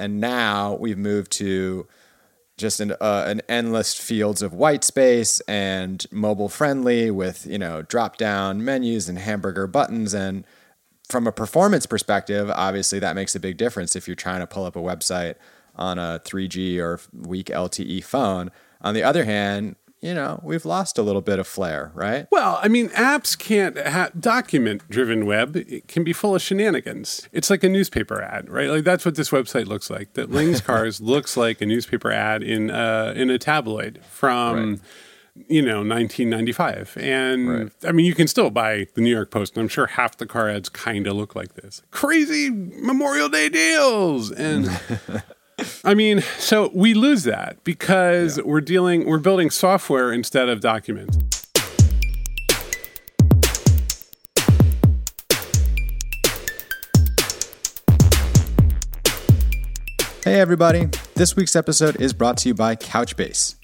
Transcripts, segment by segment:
and now we've moved to just an, uh, an endless fields of white space and mobile friendly with you know drop down menus and hamburger buttons. And from a performance perspective obviously that makes a big difference if you're trying to pull up a website on a 3G or weak LTE phone. On the other hand you know, we've lost a little bit of flair, right? Well, I mean, apps can't document driven web. It can be full of shenanigans. It's like a newspaper ad, right? Like that's what this website looks like. That Ling's Cars looks like a newspaper ad in uh, in a tabloid from. Right. You know, 1995. And right. I mean, you can still buy the New York Post, and I'm sure half the car ads kind of look like this crazy Memorial Day deals. And I mean, so we lose that because yeah. we're dealing, we're building software instead of documents. Hey, everybody. This week's episode is brought to you by Couchbase.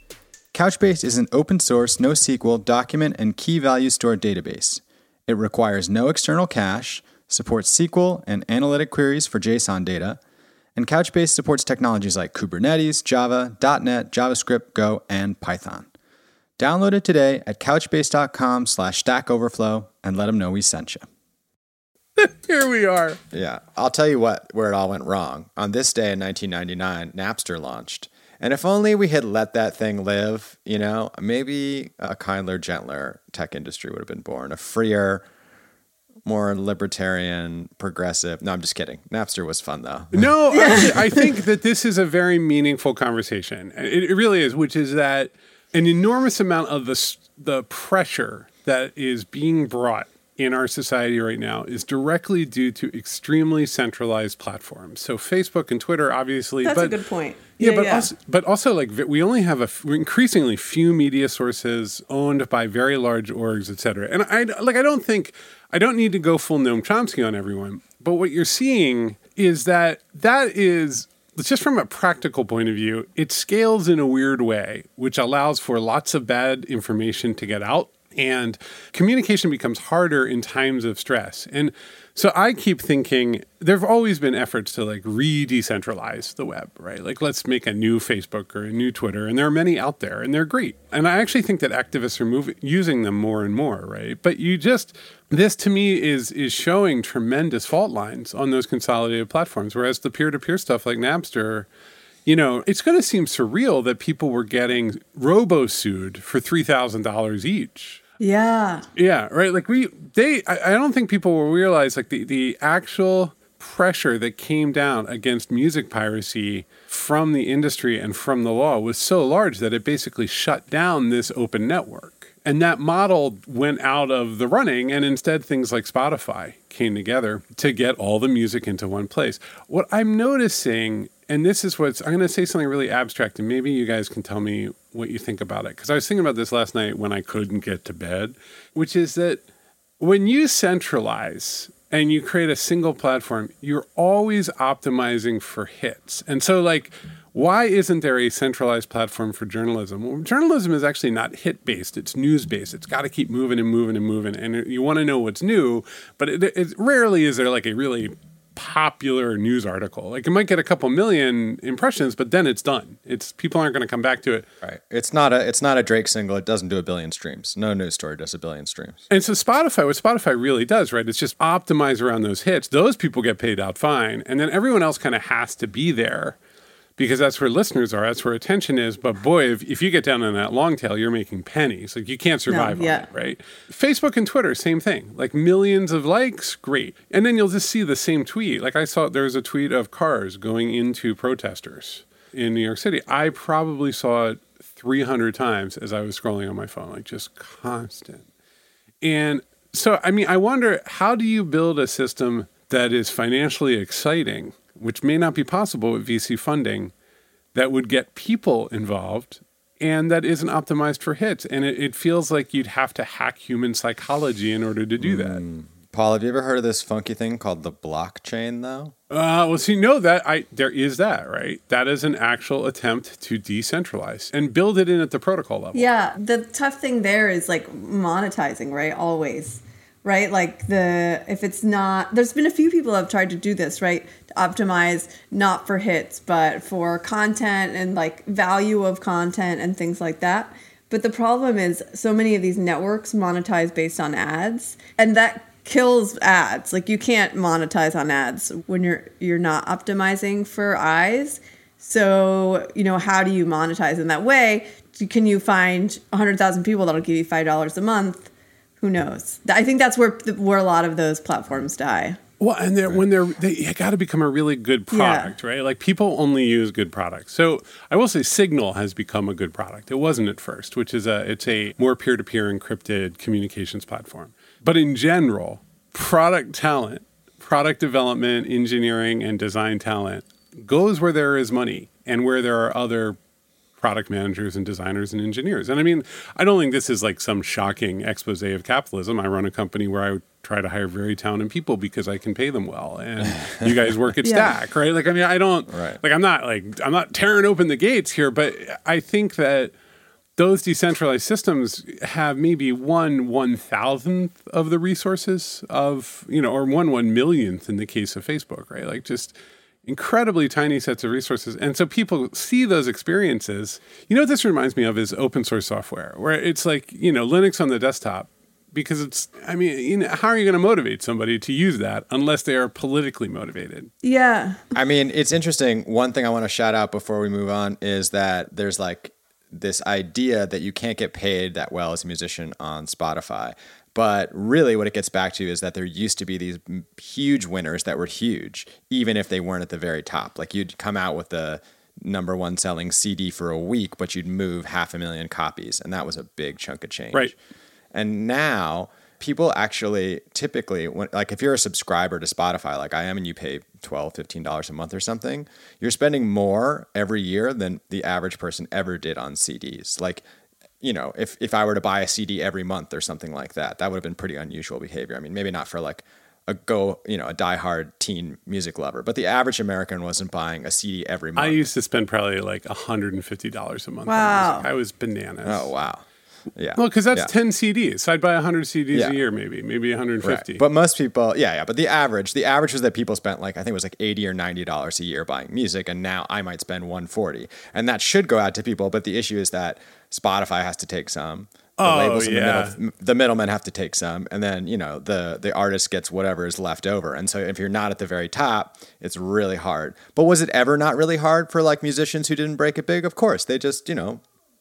Couchbase is an open source, NoSQL document and key value store database. It requires no external cache, supports SQL and analytic queries for JSON data, and Couchbase supports technologies like Kubernetes, Java, .NET, JavaScript, Go, and Python. Download it today at couchbase.com slash Stack Overflow and let them know we sent you. Here we are. Yeah. I'll tell you what, where it all went wrong. On this day in 1999, Napster launched. And if only we had let that thing live, you know, maybe a kinder, gentler tech industry would have been born, a freer, more libertarian, progressive. No, I'm just kidding. Napster was fun though. No, I think that this is a very meaningful conversation. It, it really is, which is that an enormous amount of the the pressure that is being brought in our society right now is directly due to extremely centralized platforms. So Facebook and Twitter, obviously. That's but, a good point. Yeah, yeah but yeah. also, but also like we only have a increasingly few media sources owned by very large orgs, et cetera. And I like I don't think I don't need to go full Noam Chomsky on everyone, but what you're seeing is that that is just from a practical point of view, it scales in a weird way, which allows for lots of bad information to get out and communication becomes harder in times of stress. And so I keep thinking there have always been efforts to like re decentralize the web, right? Like let's make a new Facebook or a new Twitter. And there are many out there and they're great. And I actually think that activists are moving, using them more and more, right? But you just, this to me is is showing tremendous fault lines on those consolidated platforms. Whereas the peer to peer stuff like Napster, you know, it's going to seem surreal that people were getting robo sued for $3,000 each yeah. Yeah, right. Like we they I, I don't think people will realize like the, the actual pressure that came down against music piracy from the industry and from the law was so large that it basically shut down this open network. And that model went out of the running, and instead, things like Spotify came together to get all the music into one place. What I'm noticing and this is what's I'm going to say something really abstract, and maybe you guys can tell me what you think about it. Because I was thinking about this last night when I couldn't get to bed, which is that when you centralize and you create a single platform, you're always optimizing for hits. And so, like, why isn't there a centralized platform for journalism? Well, journalism is actually not hit based, it's news based. It's got to keep moving and moving and moving. And you want to know what's new, but it, it rarely is there like a really popular news article. Like it might get a couple million impressions, but then it's done. It's people aren't going to come back to it. Right. It's not a it's not a Drake single. It doesn't do a billion streams. No news story does a billion streams. And so Spotify, what Spotify really does, right? It's just optimize around those hits. Those people get paid out fine, and then everyone else kind of has to be there because that's where listeners are. That's where attention is. But boy, if, if you get down on that long tail, you're making pennies. Like you can't survive no, yeah. on it, right? Facebook and Twitter, same thing. Like millions of likes, great. And then you'll just see the same tweet. Like I saw there was a tweet of cars going into protesters in New York City. I probably saw it 300 times as I was scrolling on my phone, like just constant. And so, I mean, I wonder how do you build a system that is financially exciting which may not be possible with VC funding, that would get people involved and that isn't optimized for hits. And it, it feels like you'd have to hack human psychology in order to do that. Mm. Paul, have you ever heard of this funky thing called the blockchain, though? Uh, well, see, no, that I there is that right. That is an actual attempt to decentralize and build it in at the protocol level. Yeah, the tough thing there is like monetizing, right? Always, right? Like the if it's not, there's been a few people have tried to do this, right? Optimize not for hits, but for content and like value of content and things like that. But the problem is so many of these networks monetize based on ads and that kills ads. Like you can't monetize on ads when you're you're not optimizing for eyes. So, you know, how do you monetize in that way? Can you find 100,000 people that'll give you $5 a month? Who knows? I think that's where where a lot of those platforms die. Well, and they're, when they're they got to become a really good product, yeah. right? Like people only use good products. So I will say Signal has become a good product. It wasn't at first, which is a it's a more peer to peer encrypted communications platform. But in general, product talent, product development, engineering, and design talent goes where there is money and where there are other product managers and designers and engineers. And I mean, I don't think this is like some shocking expose of capitalism. I run a company where I try to hire very talented people because I can pay them well. And you guys work at yeah. Stack, right? Like, I mean, I don't, right. like, I'm not like, I'm not tearing open the gates here, but I think that those decentralized systems have maybe one one thousandth of the resources of, you know, or one one millionth in the case of Facebook, right? Like, just, incredibly tiny sets of resources. And so people see those experiences. You know what this reminds me of is open source software, where it's like, you know, Linux on the desktop, because it's, I mean, you know, how are you going to motivate somebody to use that unless they are politically motivated? Yeah. I mean, it's interesting. One thing I want to shout out before we move on is that there's like, this idea that you can't get paid that well as a musician on Spotify. But really, what it gets back to is that there used to be these huge winners that were huge, even if they weren't at the very top. Like you'd come out with the number one selling CD for a week, but you'd move half a million copies, and that was a big chunk of change. Right. And now people actually typically when, like if you're a subscriber to spotify like i am and you pay 12 $15 a month or something you're spending more every year than the average person ever did on cds like you know, if if I were to buy a CD every month or something like that, that would have been pretty unusual behavior. I mean, maybe not for like a go, you know, a diehard teen music lover, but the average American wasn't buying a CD every month. I used to spend probably like $150 a month. Wow. I was bananas. Oh, wow. Yeah. Well, because that's yeah. 10 CDs. So I'd buy 100 CDs yeah. a year, maybe, maybe 150. Right. But most people, yeah, yeah. But the average, the average was that people spent like, I think it was like 80 or $90 a year buying music. And now I might spend 140 And that should go out to people. But the issue is that Spotify has to take some. The oh, labels yeah. the, middle, the middlemen have to take some, and then you know the the artist gets whatever is left over. And so if you're not at the very top, it's really hard. But was it ever not really hard for like musicians who didn't break it big? Of course, they just you know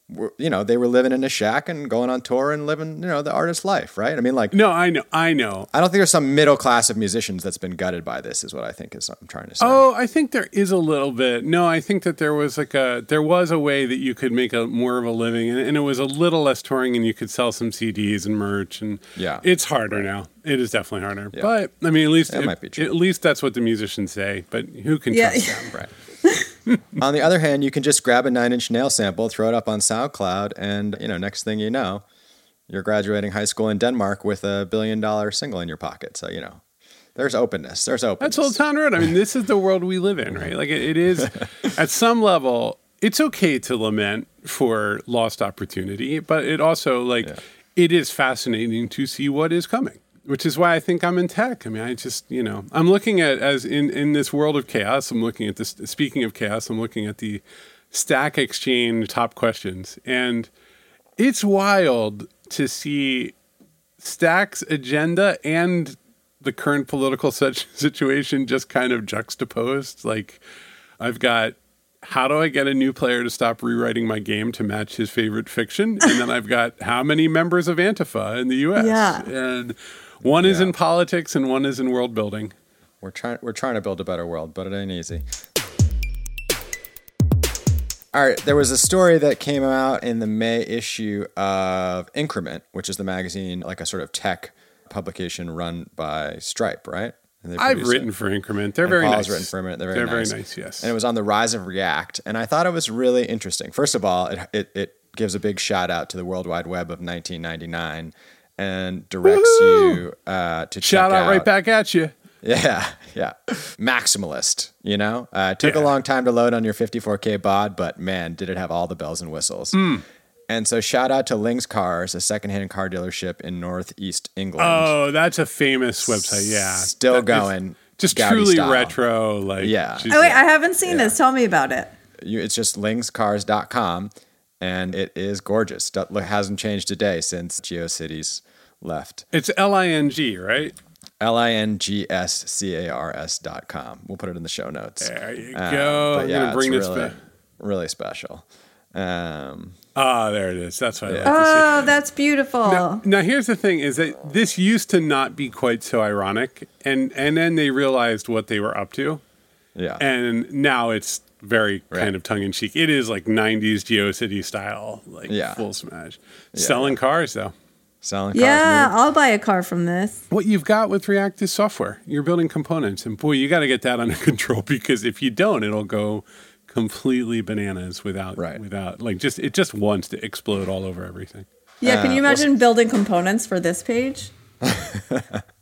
were, you know, they were living in a shack and going on tour and living, you know, the artist life, right? I mean, like, no, I know, I know. I don't think there's some middle class of musicians that's been gutted by this, is what I think is I'm trying to say. Oh, I think there is a little bit. No, I think that there was like a, there was a way that you could make a more of a living, and, and it was a little less touring, and you could sell some CDs and merch, and yeah, it's harder now. It is definitely harder, yeah. but I mean, at least it, might be true. At least that's what the musicians say. But who can yeah. trust them, right? On the other hand, you can just grab a nine inch nail sample, throw it up on SoundCloud, and you know, next thing you know, you're graduating high school in Denmark with a billion dollar single in your pocket. So, you know, there's openness. There's openness. That's Old Town Road. I mean, this is the world we live in, right? Like it, it is at some level, it's okay to lament for lost opportunity, but it also like yeah. it is fascinating to see what is coming which is why I think I'm in tech. I mean, I just, you know, I'm looking at as in in this world of chaos. I'm looking at this. Speaking of chaos, I'm looking at the Stack Exchange top questions, and it's wild to see Stack's agenda and the current political such situation just kind of juxtaposed. Like, I've got how do I get a new player to stop rewriting my game to match his favorite fiction? And then I've got how many members of Antifa in the US? Yeah. And one yeah. is in politics and one is in world building. We're trying we're trying to build a better world, but it ain't easy. All right, there was a story that came out in the May issue of Increment, which is the magazine, like a sort of tech publication run by Stripe, right? I've written it. for Increment. They're and very Paul's nice. written for Increment. They're very They're nice. very nice. Yes. And it was on the rise of React, and I thought it was really interesting. First of all, it it, it gives a big shout out to the World Wide Web of 1999 and directs Woo-hoo! you uh, to shout out, out right back at you. Yeah, yeah. Maximalist, you know? Uh, it took yeah. a long time to load on your 54K baud, but man, did it have all the bells and whistles. Mm. And so shout out to Ling's Cars, a secondhand car dealership in Northeast England. Oh, that's a famous website. Yeah. Still that going. just Gaudi truly style. retro. Like Yeah. Oh wait, I haven't seen this. Tell me about it. You, it's just lingscars.com, and it is gorgeous. It hasn't changed a day since GeoCities left. it's L I N G, right? L I N G S C A R S dot com. We'll put it in the show notes. There you Um, go. but yeah, bring it's this really, back. really special. Um, Ah, there it is. That's what I like to see. Oh, that's beautiful. Now, now here's the thing: is that this used to not be quite so ironic, and and then they realized what they were up to, yeah. and now it's very Right. kind of tongue in cheek. It is like '90s GeoCity style, like Yeah. full smash. Selling cars though. Selling cars. yeah, moving- I'll buy a car from this. What you've got with React is software. You're building components, and boy, you got to get that under control because if you don't, it'll go completely bananas without Right. without like just it just wants to explode all over everything. Yeah, can Uh, you well- imagine building components for this page?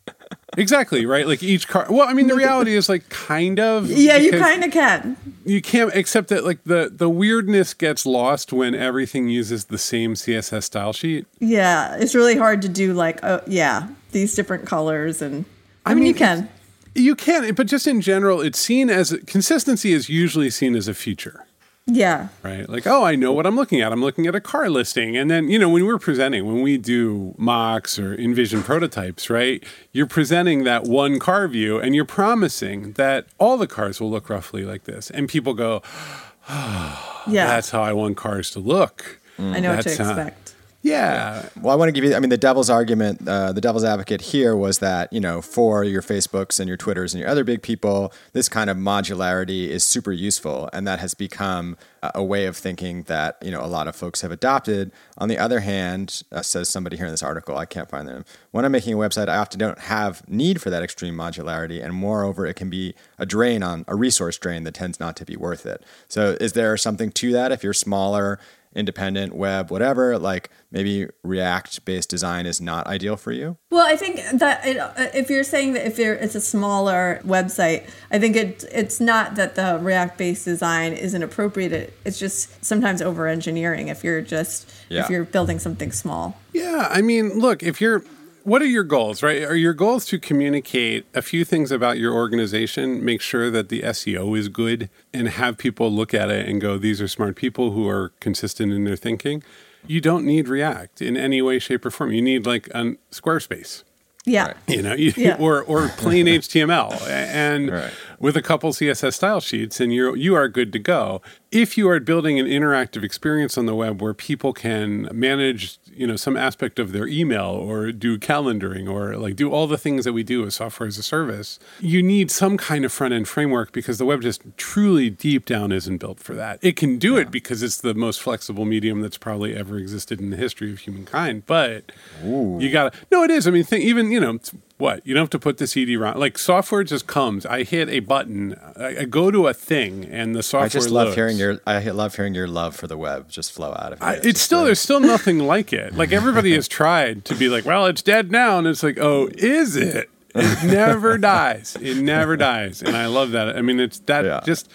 Exactly right. Like each car. Well, I mean, the reality is like kind of. Yeah, you kind of can. You can't accept that. Like the the weirdness gets lost when everything uses the same CSS style sheet. Yeah, it's really hard to do like, oh, yeah, these different colors and. I, mean, mean, you can. You can, but just in general, it's seen as consistency is usually seen as a feature. Yeah. right? Like, oh, I know what I'm looking at. I'm looking at a car listing. And then, you know, when we're presenting, when we do mocks or InVision prototypes, right? You're presenting that one car view and you're promising that all the cars will look roughly like this. And people go, Yeah. that's how I want cars to look. I know what to expect. Expect. Yeah. Well, I want to give you. I mean, the devil's argument, uh, the devil's advocate here was that you know, for your Facebooks and your Twitters and your other big people, this kind of modularity is super useful, and that has become a- a way of thinking that you know a lot of folks have adopted. On the other hand, uh, says somebody here in this article, I can't find them. When I'm making a website, I often don't have need for that extreme modularity, and moreover, it can be a drain on a resource drain that tends not to be worth it. So, is there something to that if you're smaller? Independent web, whatever, like maybe React based design is not ideal for you. Well, I think that it, uh, if you're saying that if you're, it's a smaller website, I think it it's not that the React based design isn't appropriate. It, it's just sometimes over engineering if you're just Yeah. if you're building something small. Yeah, I mean, look, if you're what are your goals, right? Are your goals to communicate a few things about your organization, make sure that the SEO is good and have people look at it and go, these are smart people who are consistent in their thinking? You don't need React in any way, shape, or form. You need like a Squarespace. Yeah. Right. You know, you, Yeah. or or plain HTML, and Right. With a couple CSS style sheets, and you're you are good to go. If you are building an interactive experience on the web where people can manage, you know, some aspect of their email or do calendaring or like do all the things that we do as software as a service, you need some kind of front end framework because the web just truly deep down isn't built for that. It can do it because it's the most flexible medium that's probably ever existed in the history of humankind, but you gotta no, it is. I mean, think, even you know what you don't have to put the CD-ROM. Like software just comes. I hit a button. I, I go to a thing, and the software. I just love loads. hearing your I love hearing your love for the web just flow out of you. It's it's still really- there's still nothing like it. Like everybody has tried to be like, well, it's dead now, and it's like, oh, is it? It never dies. It never dies, and I love that. I mean, it's that Yeah. just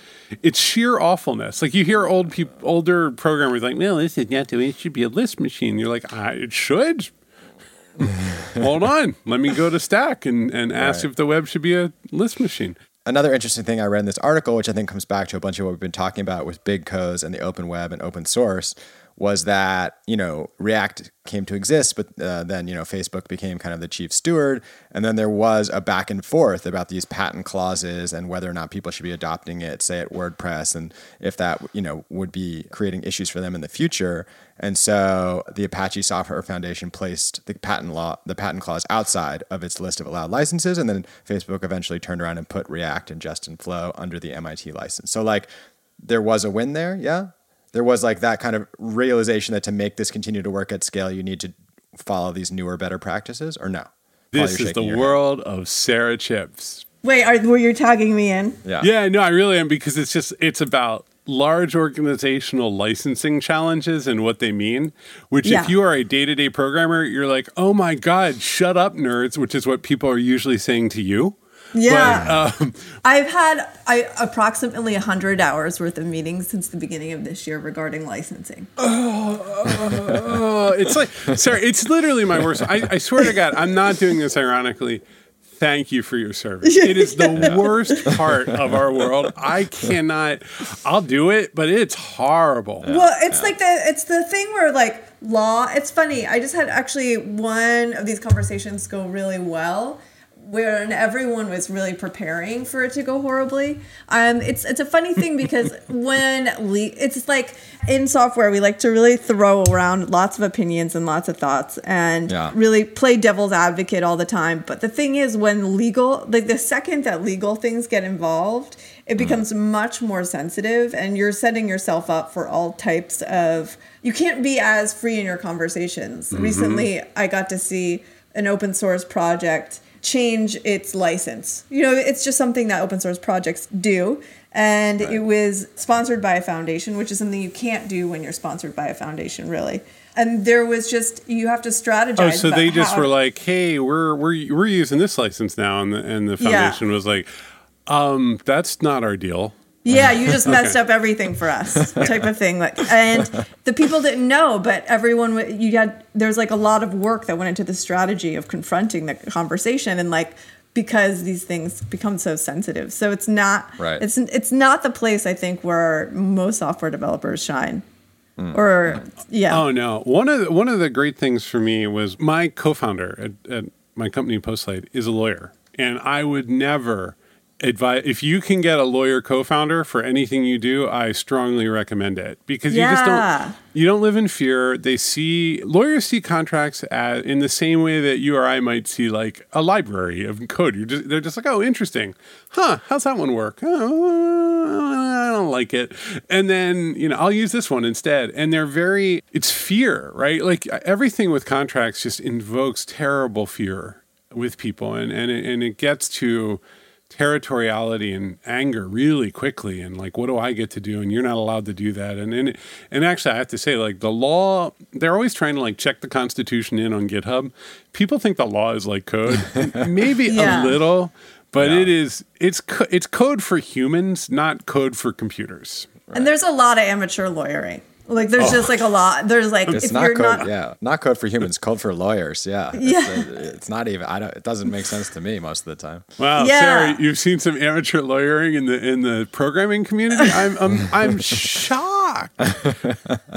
it's sheer awfulness. Like you hear old people, older programmers like, no, this is not the way. It should be a Lisp machine. You're like, I, it should. Hold on, let me go to Stack and and ask Right. if the web should be a Lisp machine. Another interesting thing I read in this article, which I think comes back to a bunch of what we've been talking about with big codes and the open web and open source, was that you know React came to exist, but uh, then you know Facebook became kind of the chief steward, and then there was a back and forth about these patent clauses and whether or not people should be adopting it, say at WordPress, and if that you know would be creating issues for them in the future. And so the Apache Software Foundation placed the patent law, the patent clause outside of its list of allowed licenses, and then Facebook eventually turned around and put React and Jest and Flow under the MIT license. So like there was a win there, yeah. There was like that kind of realization that to make this continue to work at scale, you need to follow these newer, better practices, or no? This is the shaking your head. world of Sara Chipps. Wait, are were you tagging me in? Yeah. Yeah, no, I really am because it's just it's about large organizational licensing challenges and what they mean. Which, Yeah. if you are a day to day programmer, you're like, oh my god, shut up, nerds, which is what people are usually saying to you. Yeah. But, um, I've had I approximately 100 hours worth of meetings since the beginning of this year regarding licensing. oh, it's like, sorry, it's literally my worst. I, I swear to God, I'm not doing this ironically. thank you for your service. It is the worst part of our world. I cannot. I'll do it, but it's horrible. Well, it's like the it's the thing where like law. It's funny. I just had actually one of these conversations go really well, when everyone was really preparing for it to go horribly. Um, it's it's a funny thing because when le- it's like in software, we like to really throw around lots of opinions and lots of thoughts and Yeah. really play devil's advocate all the time. But the thing is, when legal, like the second that legal things get involved, it becomes much more sensitive, and you're setting yourself up for all types of. You can't be as free in your conversations. Recently, I got to see an open source project change its license. You know, it's just something that open source projects do. And it was sponsored by a foundation, which is something you can't do when you're sponsored by a foundation, really. And there was just you have to strategize. Oh, so they just were like, "Hey, we're we're we're using this license now," and the, and the Yeah. foundation was like, "Um, that's not our deal." Yeah, um, you just messed up everything for us, type of thing. Like, and the people didn't know, but everyone wa- you had there's like a lot of work that went into the strategy of confronting the conversation, and like because these things become so sensitive, so it's not Right. It's it's not the place I think where most software developers shine, hmm. or hmm. yeah, Oh no! One of the, one of the great things for me was my co-founder at, at my company Postlight is a lawyer, and I would never advise if you can get a lawyer co-founder for anything you do. I strongly recommend it because you just don't you don't live in fear. They see lawyers see contracts as, in the same way that you or I might see like a library of code. You're just, they're just like, oh, interesting, huh? How's that one work? Oh, I don't like it. And then you know, I'll use this one instead. And they're very it's fear, right? Like everything with contracts just invokes terrible fear with people, and and it, and it gets to territoriality and anger really quickly and like what do i get to do and you're not allowed to do that and and, and actually i have to say like the law they're always trying to like check the constitution in on github people think the law is like code maybe Yeah. a little but Yeah. it is it's co- it's code for humans not code for computers and there's a lot of amateur lawyering. Like, there's just like a lot. There's like It's if not you're code, not yeah, not code for humans, code for lawyers. Yeah, it's, Yeah. uh, it's not even. I don't. It doesn't make sense to me most of the time. wow Yeah. sara you've seen some amateur lawyering in the in the programming community i'm i'm, I'm shocked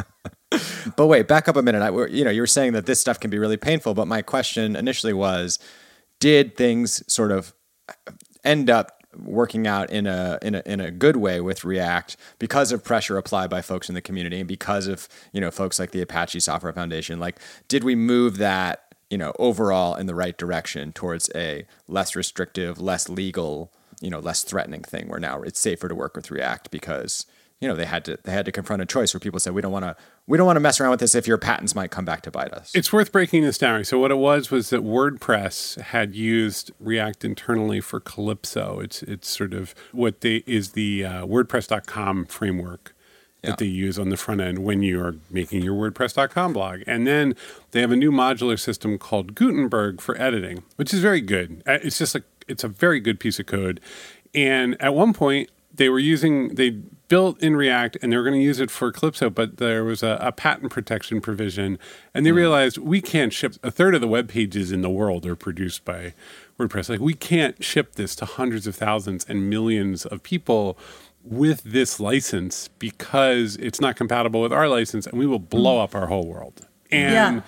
But wait, back up a minute. I, we're- you know, you were saying that this stuff can be really painful, but my question initially was, did things sort of end up working out in a in a in a good way with React because of pressure applied by folks in the community and because of you know folks like the Apache Software Foundation? Like, did we move that you know overall in the right direction towards a less restrictive, less legal, you know, less threatening thing where now it's safer to work with React because you know they had to they had to confront a choice where people said we don't want to we don't want to mess around with this if your patents might come back to bite us. It's worth breaking this down. So what it was was that WordPress had used React internally for Calypso. It's it's sort of what they is the uh, WordPress.com framework Yeah. that they use on the front end when you are making your WordPress.com blog. And then they have a new modular system called Gutenberg for editing, which is very good. Uh, It's just like it's a very good piece of code. And at one point they were using they built in React and they were going to use it for Calypso, but there was a, a patent protection provision, and they hmm. realized we can't ship a third of the web pages in the world are produced by WordPress. Like we can't ship this to hundreds of thousands and millions of people with this license because it's not compatible with our license, and we will hmm. blow up our whole world. And Yeah.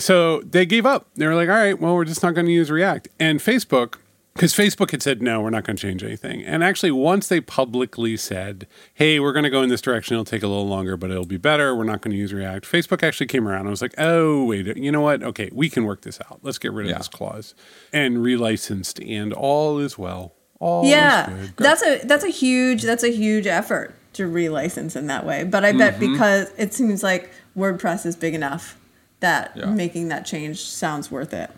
so they gave up. They were like, all right, well, we're just not going to use React. And Facebook, because Facebook had said, no, we're not going to change anything. And actually, once they publicly said, hey, we're going to go in this direction, it'll take a little longer, but it'll be better. We're not going to use React. Facebook actually came around and was like, oh, wait, you know what? Okay, we can work this out. Let's get rid of Yeah. this clause. And relicensed, and all is well. All yeah is that's a that's a huge that's a huge effort to relicense in that way but i bet Mm-hmm. because it seems like wordpress is big enough that Yeah. making that change sounds worth it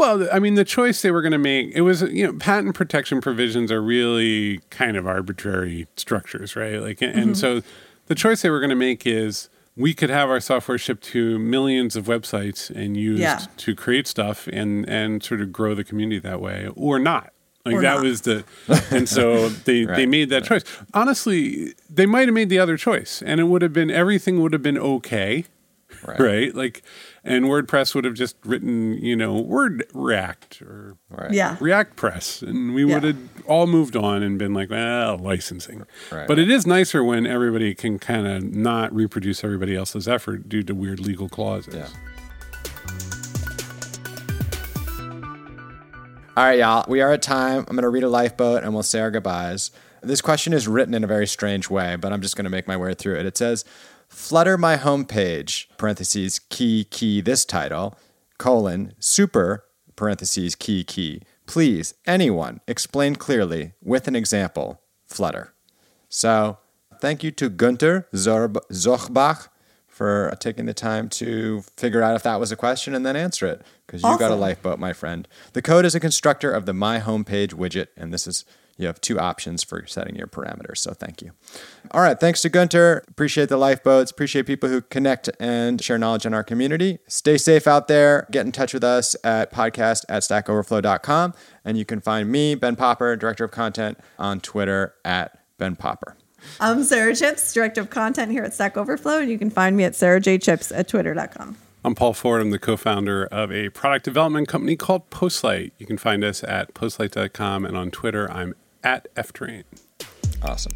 Well, I mean, the choice they were going to make, it was, you know, patent protection provisions are really kind of arbitrary structures, right? Like, and mm-hmm. so the choice they were going to make is we could have our software shipped to millions of websites and used Yeah. to create stuff and, and sort of grow the community that way or not. Like Or that not. was the, and so they, they made that choice. Honestly, they might have made the other choice and it would have been, everything would have been okay right. right? Like, and WordPress would have just written, you know, Word React or right. yeah. React Press, and we yeah. would have all moved on and been like, well, licensing. Right. But it is nicer when everybody can kind of not reproduce everybody else's effort due to weird legal clauses. Yeah. All right, y'all. We are at time. I'm going to read a lifeboat and we'll say our goodbyes. This question is written in a very strange way, but I'm just going to make my way through it. It says, Flutter my homepage, parentheses, key, key, this title, colon, super, parentheses, key, key. Please, anyone, explain clearly with an example, Flutter. So, thank you to Gunter Zorb- Zochbach for uh, taking the time to figure out if that was a question and then answer it because you awesome. got a lifeboat, my friend. The code is a constructor of the My Homepage widget, and this is you have two options for setting your parameters. So thank you. All right. Thanks to Gunter. Appreciate the lifeboats. Appreciate people who connect and share knowledge in our community. Stay safe out there. Get in touch with us at podcast at stackoverflow.com. And you can find me, Ben Popper, Director of Content, on Twitter at Ben Popper. I'm Sara Chipps, Director of Content here at Stack Overflow, and you can find me at sarajchipps at twitter.com. I'm Paul Ford. I'm the co founder of a product development company called Postlight. You can find us at postlight.com, and on Twitter, I'm at ftrain. Awesome.